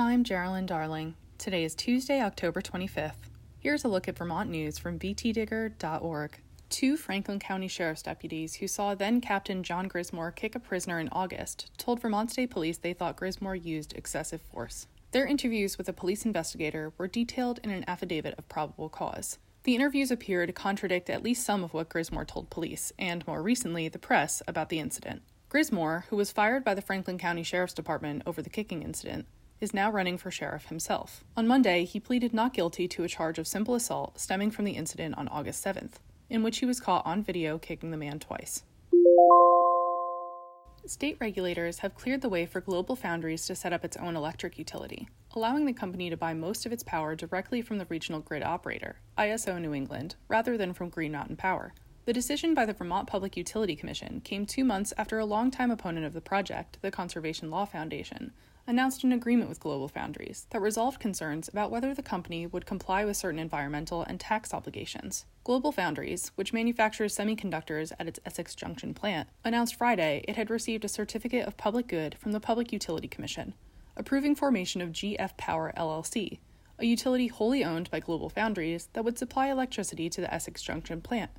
I'm Geraldine Darling. Today is Tuesday, October 25th. Here's a look at Vermont news from vtdigger.org. Two Franklin County Sheriff's deputies who saw then Captain John Grismore kick a prisoner in August told Vermont State Police they thought Grismore used excessive force. Their interviews with a police investigator were detailed in an affidavit of probable cause. The interviews appear to contradict at least some of what Grismore told police, and more recently, the press, about the incident. Grismore, who was fired by the Franklin County Sheriff's Department over the kicking incident, is now running for sheriff himself. On Monday, he pleaded not guilty to a charge of simple assault stemming from the incident on August 7th, in which he was caught on video kicking the man twice. State regulators have cleared the way for Global Foundries to set up its own electric utility, allowing the company to buy most of its power directly from the regional grid operator, ISO New England, rather than from Green Mountain Power. The decision by the Vermont Public Utility Commission came two months after a longtime opponent of the project, the Conservation Law Foundation, announced an agreement with Global Foundries that resolved concerns about whether the company would comply with certain environmental and tax obligations. Global Foundries, which manufactures semiconductors at its Essex Junction plant, announced Friday it had received a certificate of public good from the Public Utility Commission, approving formation of GF Power LLC, a utility wholly owned by Global Foundries that would supply electricity to the Essex Junction plant.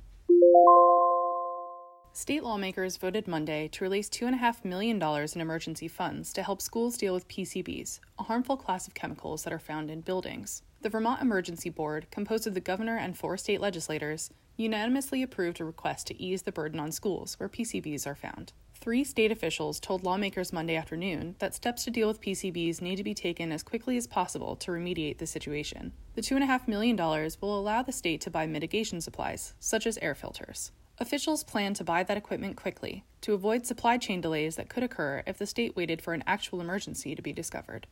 State lawmakers voted Monday to release $2.5 million in emergency funds to help schools deal with PCBs, a harmful class of chemicals that are found in buildings. The Vermont Emergency Board, composed of the governor and four state legislators, unanimously approved a request to ease the burden on schools where PCBs are found. Three state officials told lawmakers Monday afternoon that steps to deal with PCBs need to be taken as quickly as possible to remediate the situation. The $2.5 million will allow the state to buy mitigation supplies, such as air filters. Officials plan to buy that equipment quickly to avoid supply chain delays that could occur if the state waited for an actual emergency to be discovered.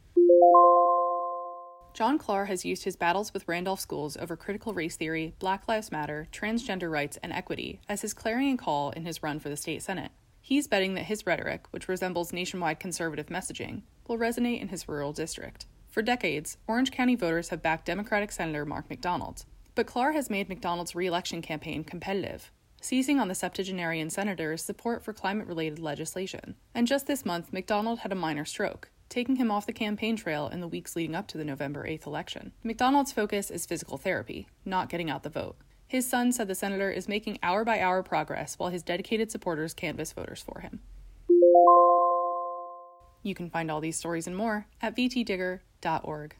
John Klar has used his battles with Randolph schools over critical race theory, Black Lives Matter, transgender rights, and equity as his clarion call in his run for the state Senate. He's betting that his rhetoric, which resembles nationwide conservative messaging, will resonate in his rural district. For decades, Orange County voters have backed Democratic Senator Mark MacDonald, but Klar has made MacDonald's re election campaign competitive seizing on the septuagenarian senator's support for climate related legislation. And just this month, MacDonald had a minor stroke, taking him off the campaign trail in the weeks leading up to the November 8th election. MacDonald's focus is physical therapy, not getting out the vote. His son said the senator is making hour by hour progress while his dedicated supporters canvass voters for him. You can find all these stories and more at vtdigger.org.